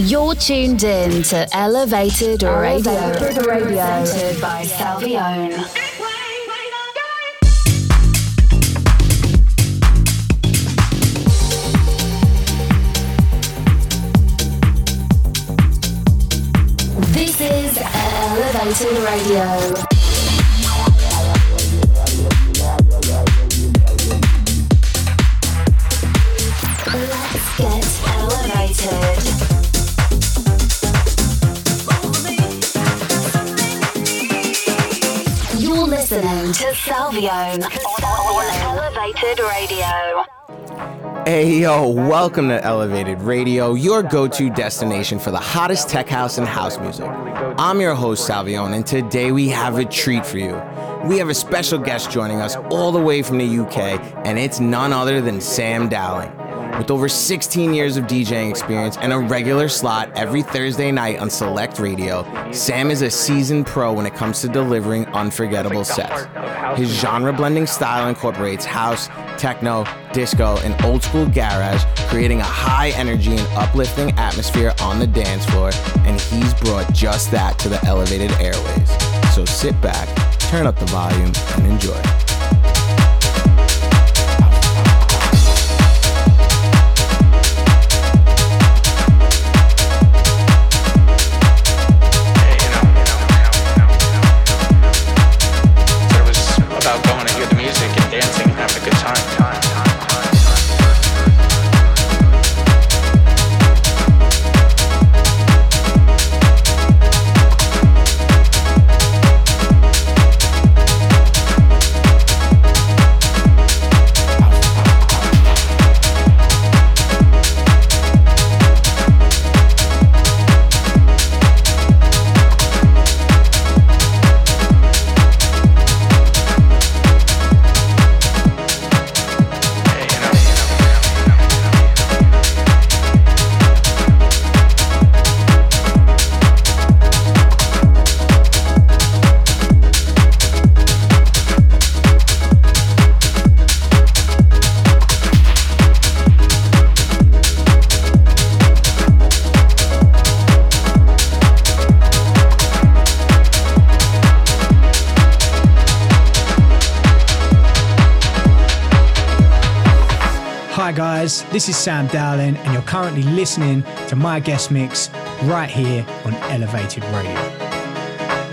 You're tuned in to Elevated Radio, Elevated Radio. presented by Salvione. This is Elevated Radio. On Elevated Radio. Hey yo, welcome to Elevated Radio, your go to destination for the hottest tech house and house music. I'm your host, Salvione, and today we have a treat for you. We have a special guest joining us all the way from the UK, and it's none other than Sam Dowling. With over 16 years of DJing experience and a regular slot every Thursday night on Select Radio, Sam is a seasoned pro when it comes to delivering unforgettable sets. His genre blending style incorporates house, techno, disco, and old school garage, creating a high energy and uplifting atmosphere on the dance floor, and he's brought just that to the elevated airways. So sit back, turn up the volume, and enjoy. This is Sam Dowling, and you're currently listening to my guest mix right here on Elevated Radio.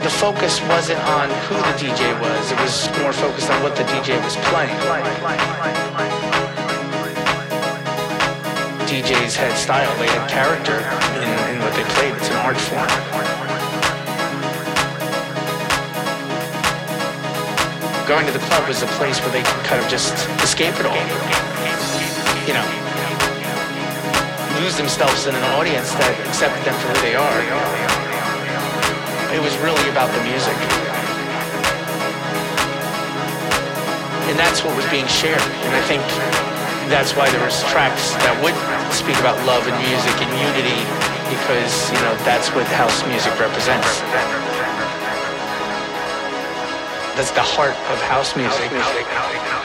The focus wasn't on who the DJ was, it was more focused on what the DJ was playing. DJs had style, they had character in, in what they played. It's an art form. Going to the club was a place where they could kind of just escape it all you know, lose themselves in an audience that accepted them for who they are. It was really about the music. And that's what was being shared. And I think that's why there was tracks that would speak about love and music and unity because, you know, that's what house music represents. That's the heart of house music. House music.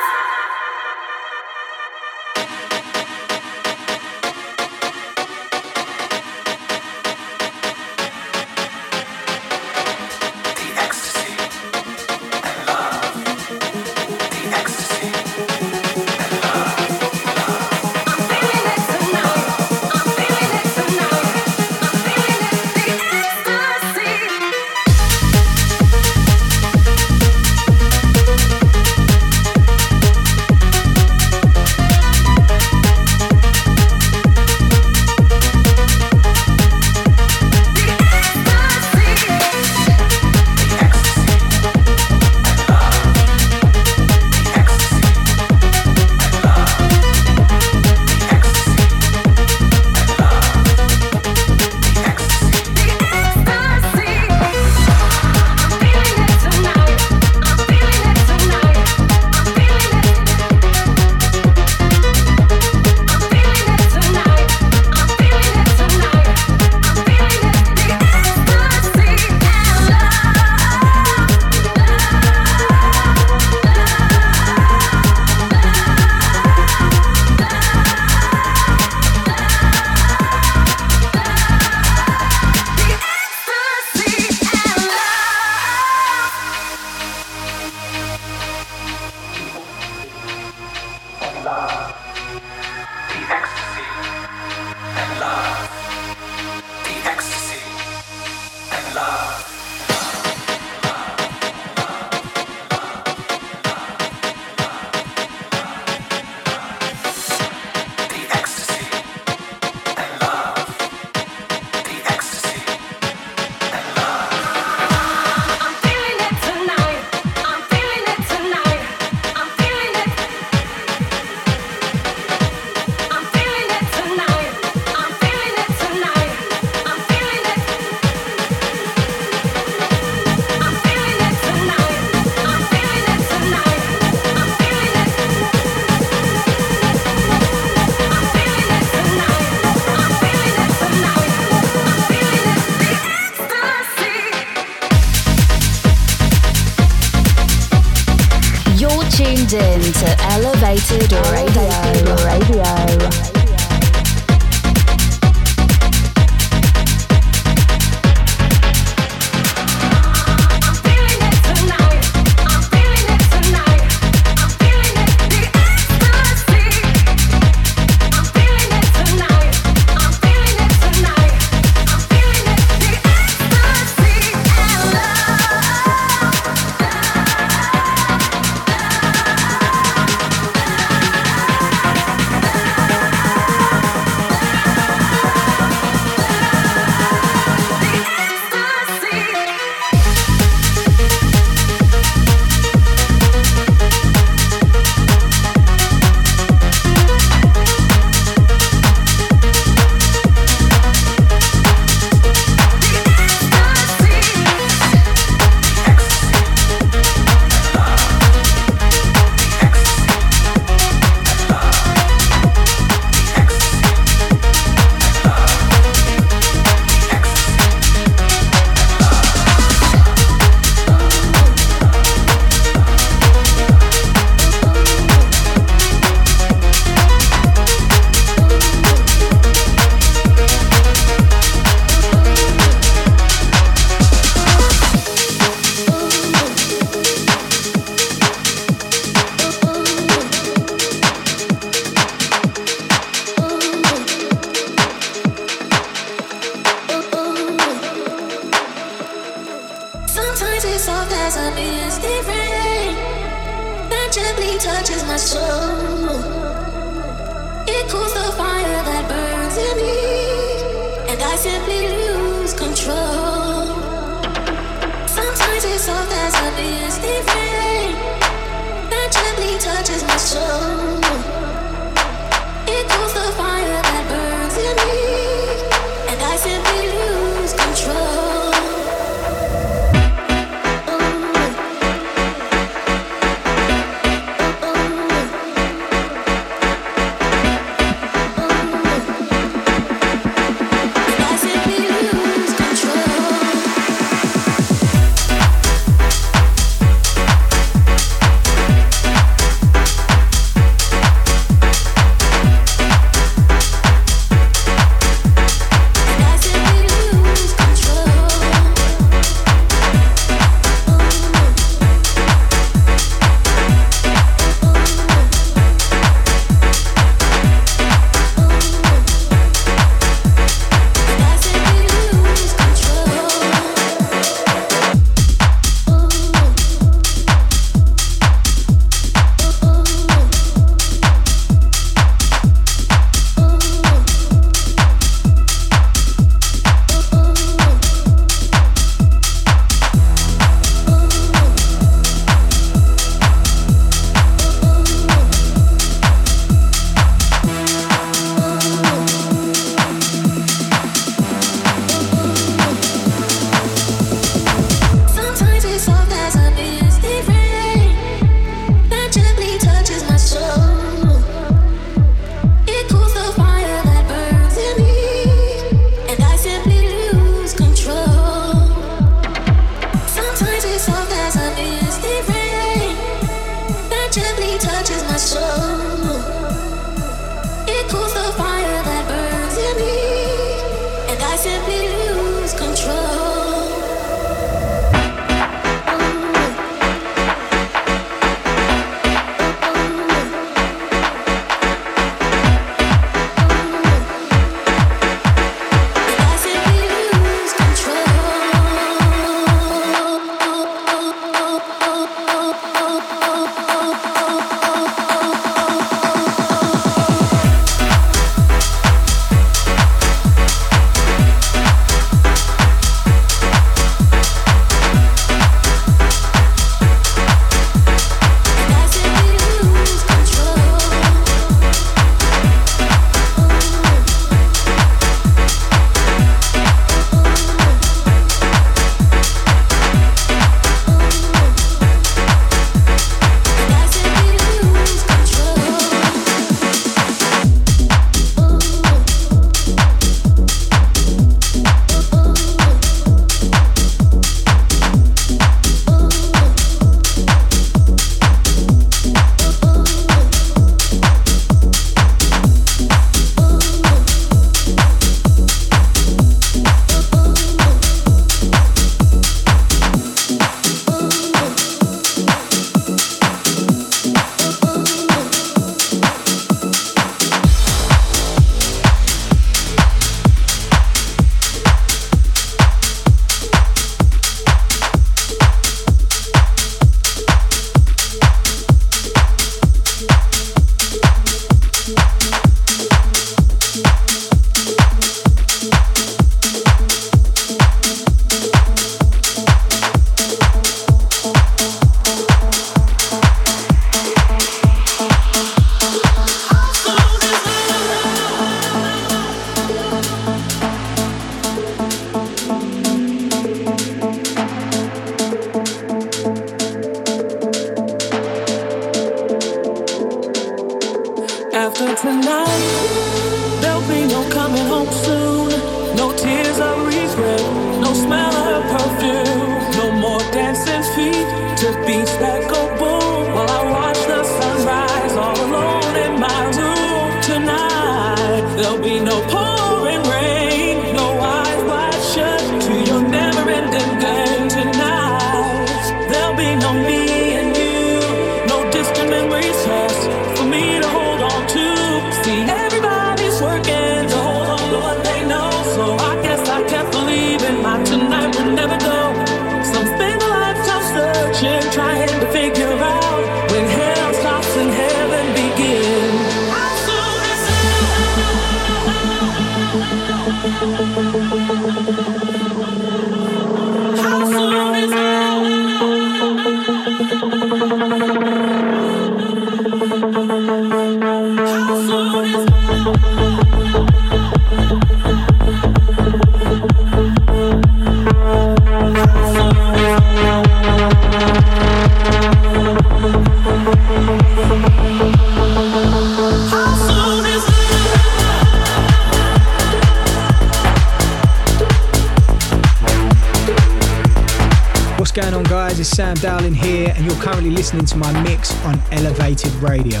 Sam Dowling here, and you're currently listening to my mix on Elevated Radio.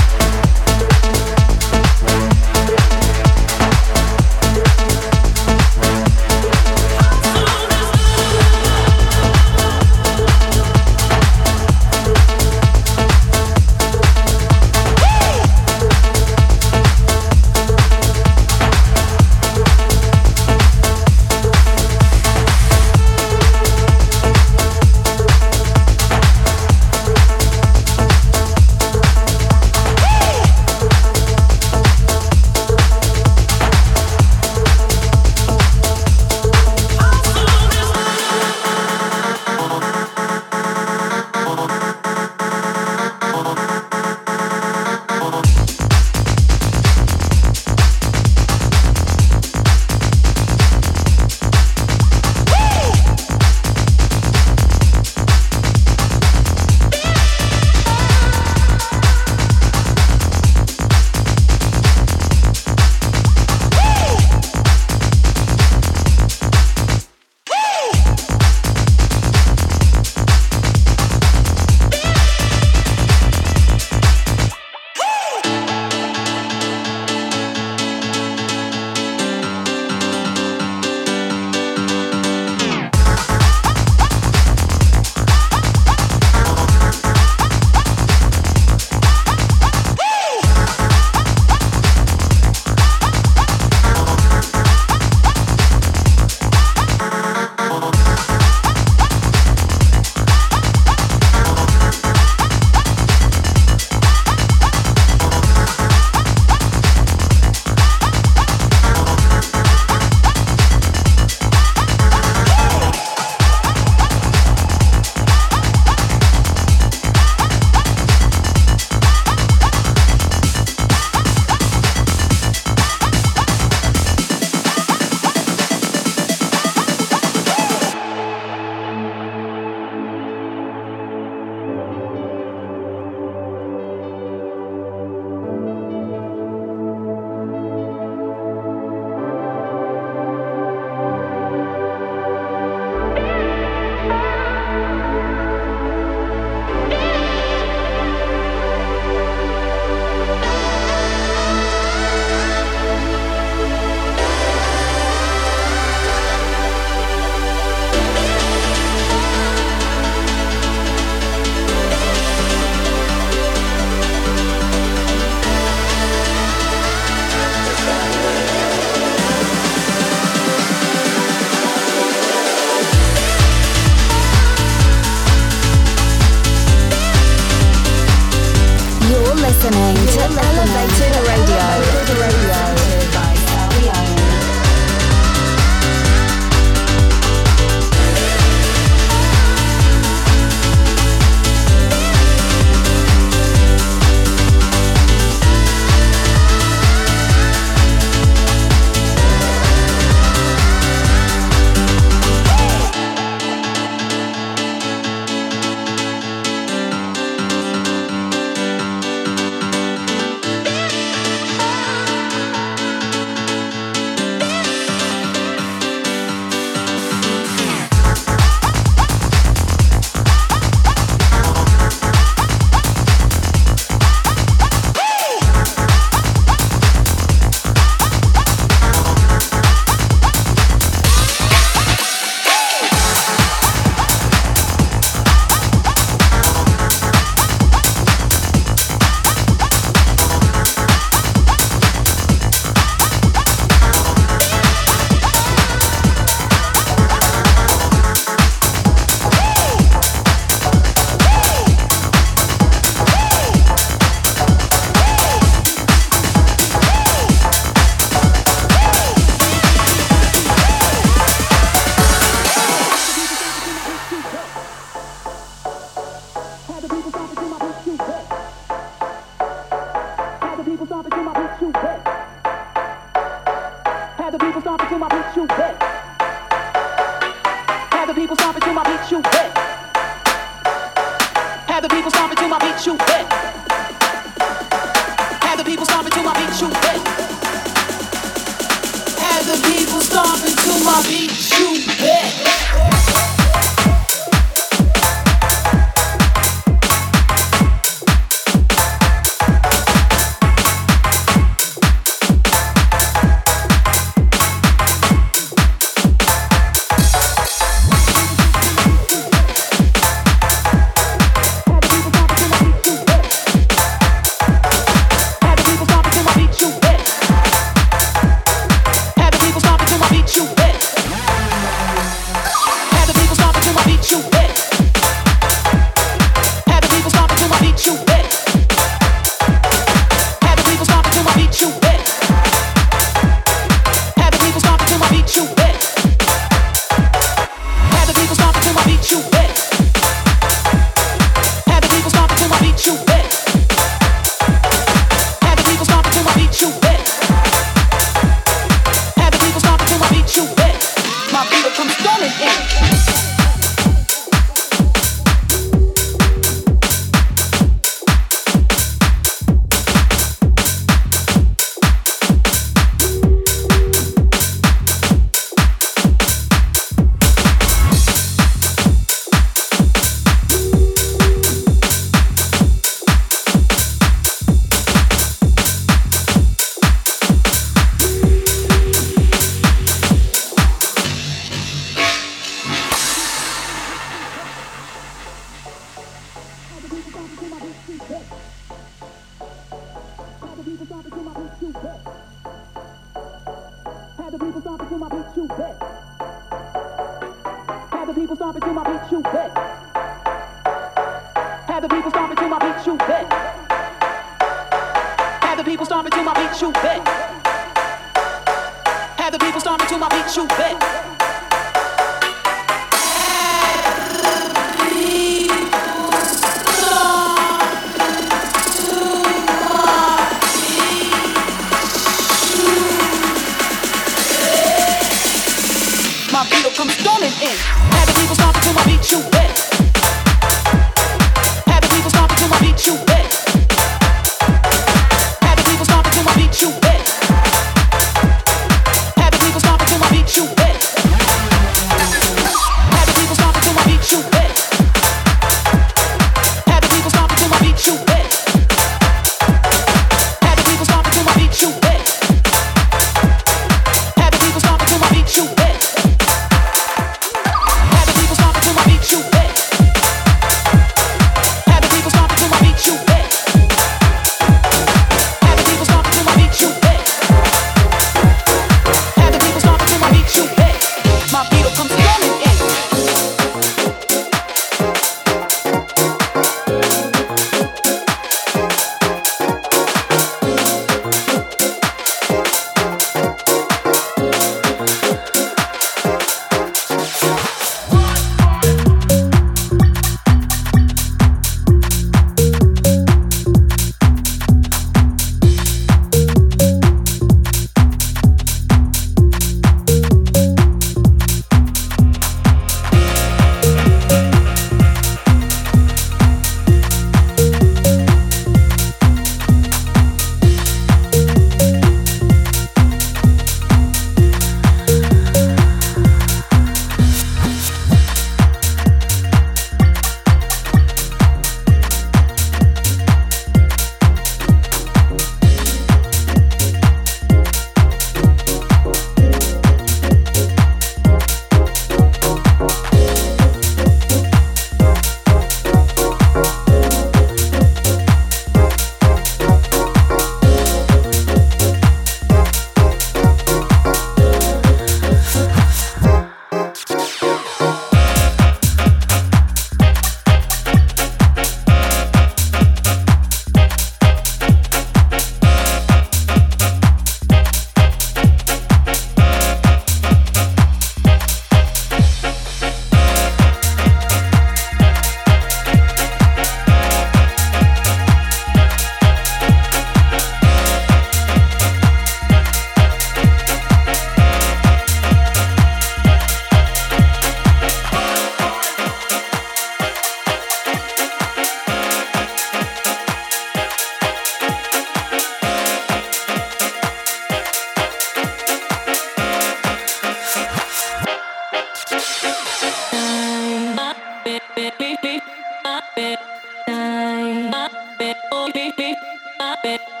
it.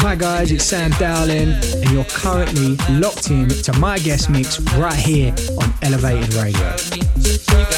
Hi guys, it's Sam Dowling, and you're currently locked in to my guest mix right here on Elevated Radio. You got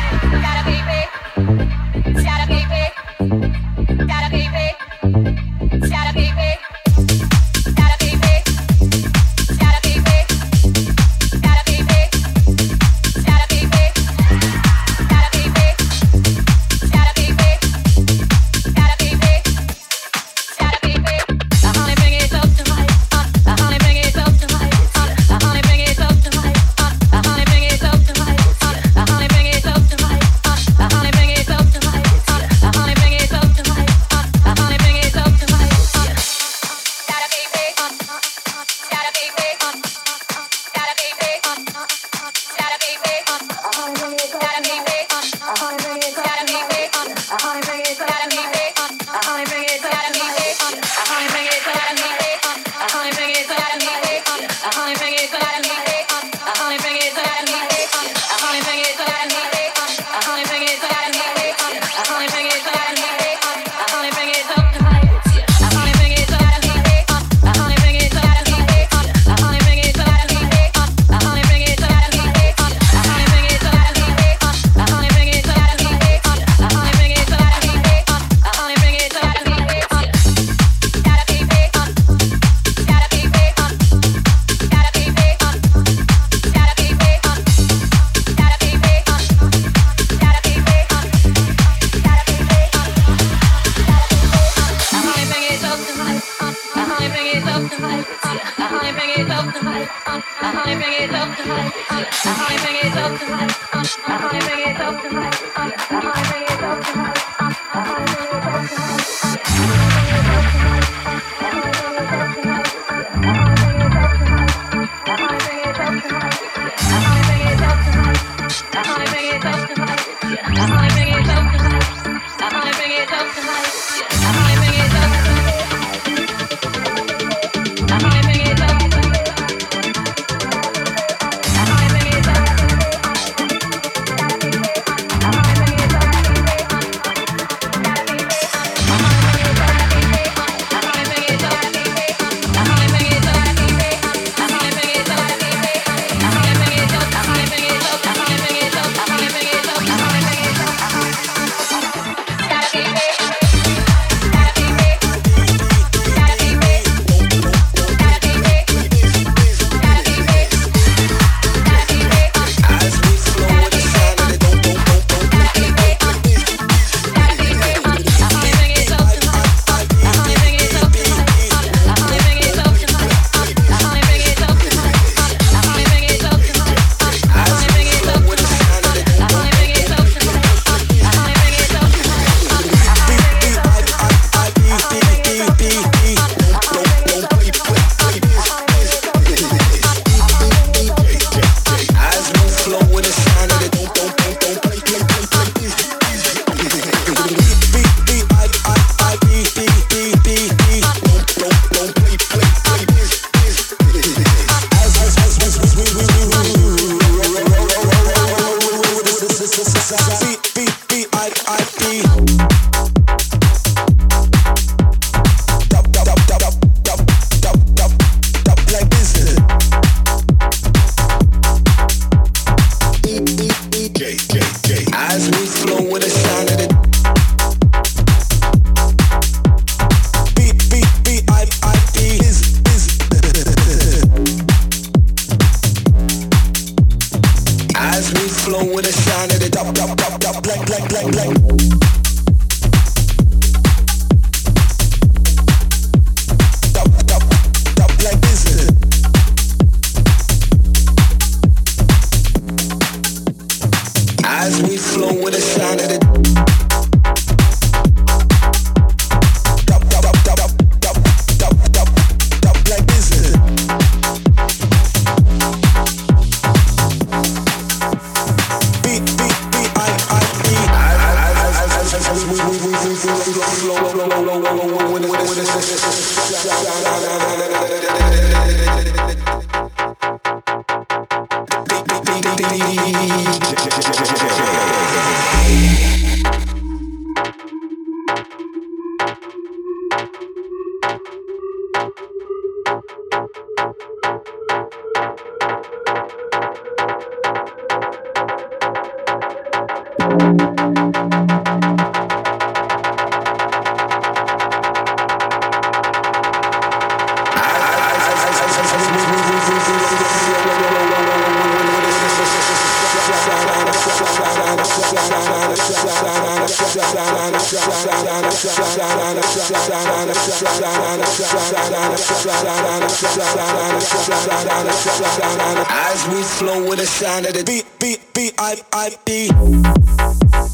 As we flow with the sound of the beat, beat, beat, I, I, D.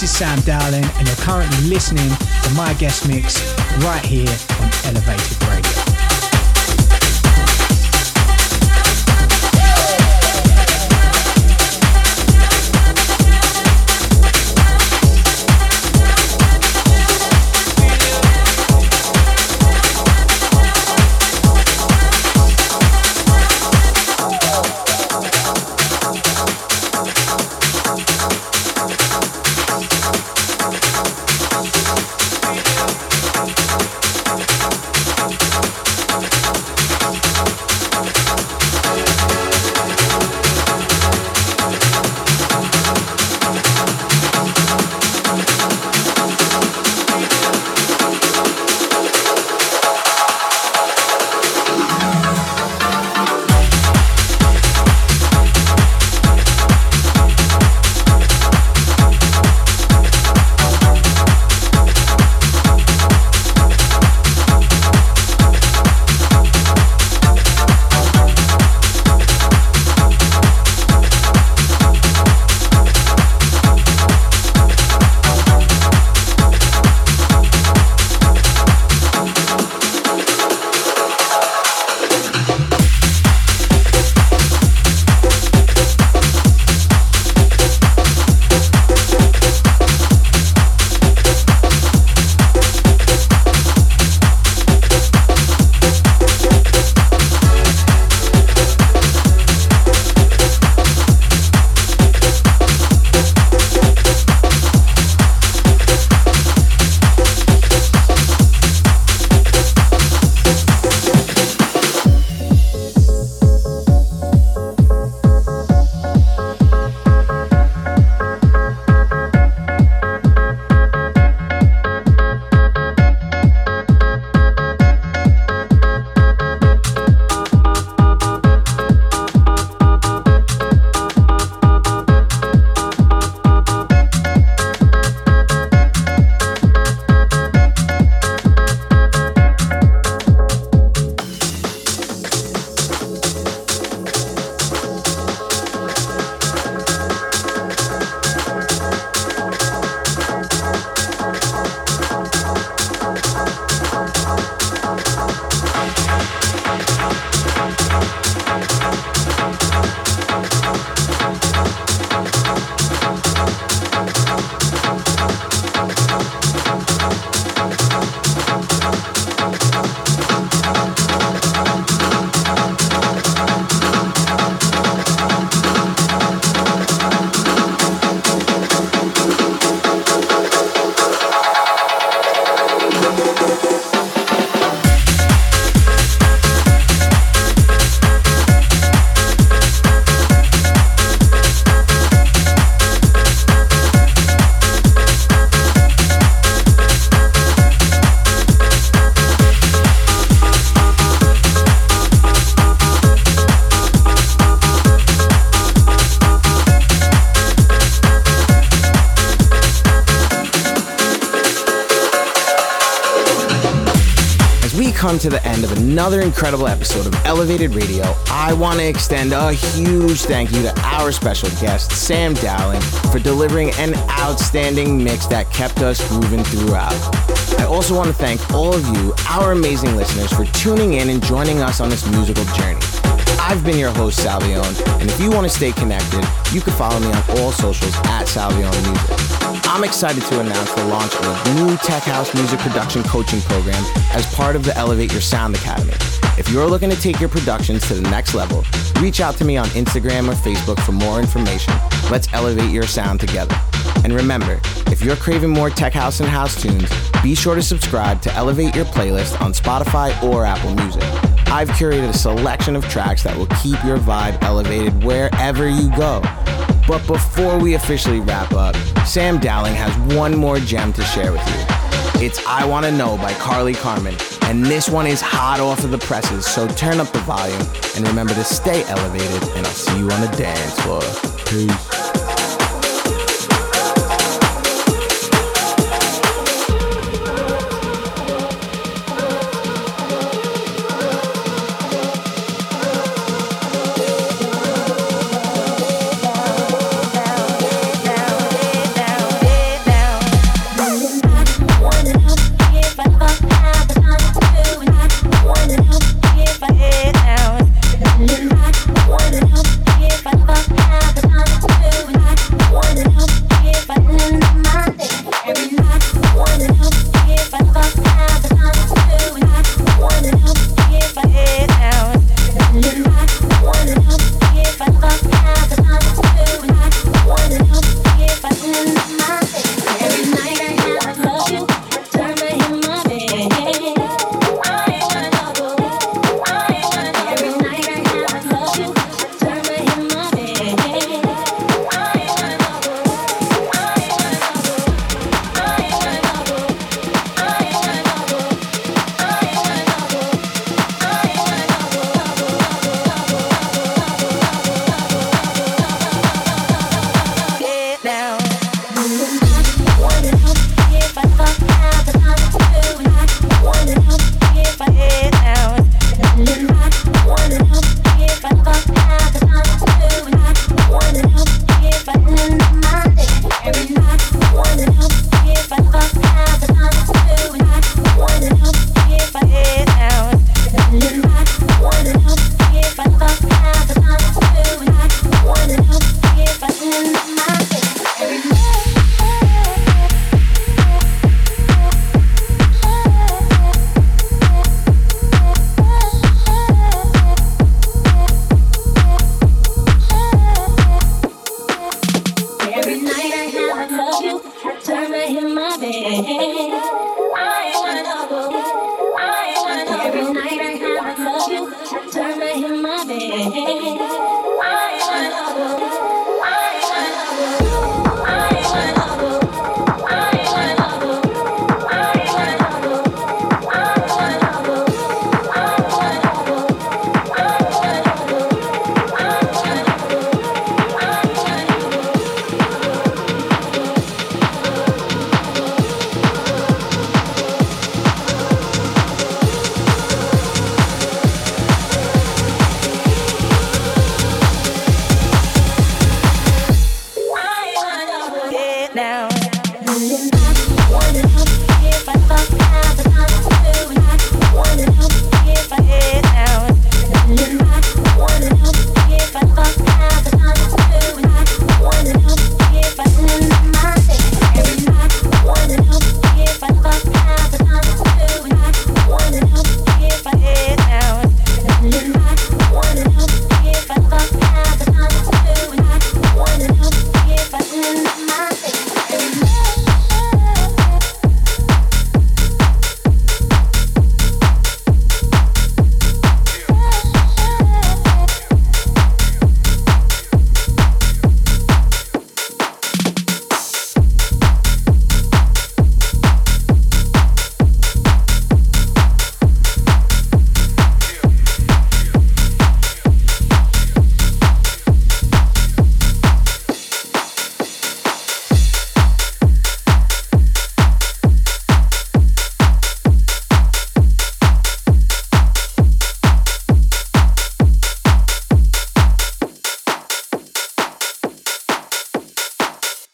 This is Sam Dowling, and you're currently listening to my guest mix right here on Elevated Radio. Another incredible episode of Elevated Radio. I want to extend a huge thank you to our special guest, Sam Dowling, for delivering an outstanding mix that kept us grooving throughout. I also want to thank all of you, our amazing listeners, for tuning in and joining us on this musical journey. I've been your host, Salvione, and if you want to stay connected, you can follow me on all socials at Salvione Music. I'm excited to announce the launch of a new tech house music production coaching program as part of the Elevate Your Sound Academy. If you're looking to take your productions to the next level, reach out to me on Instagram or Facebook for more information. Let's elevate your sound together. And remember, if you're craving more tech house and house tunes, be sure to subscribe to Elevate Your playlist on Spotify or Apple Music. I've curated a selection of tracks that will keep your vibe elevated wherever you go. But before we officially wrap up, Sam Dowling has one more gem to share with you. It's I Wanna Know by Carly Carmen, and this one is hot off of the presses, so turn up the volume and remember to stay elevated, and I'll see you on the dance floor. Peace. In my bed.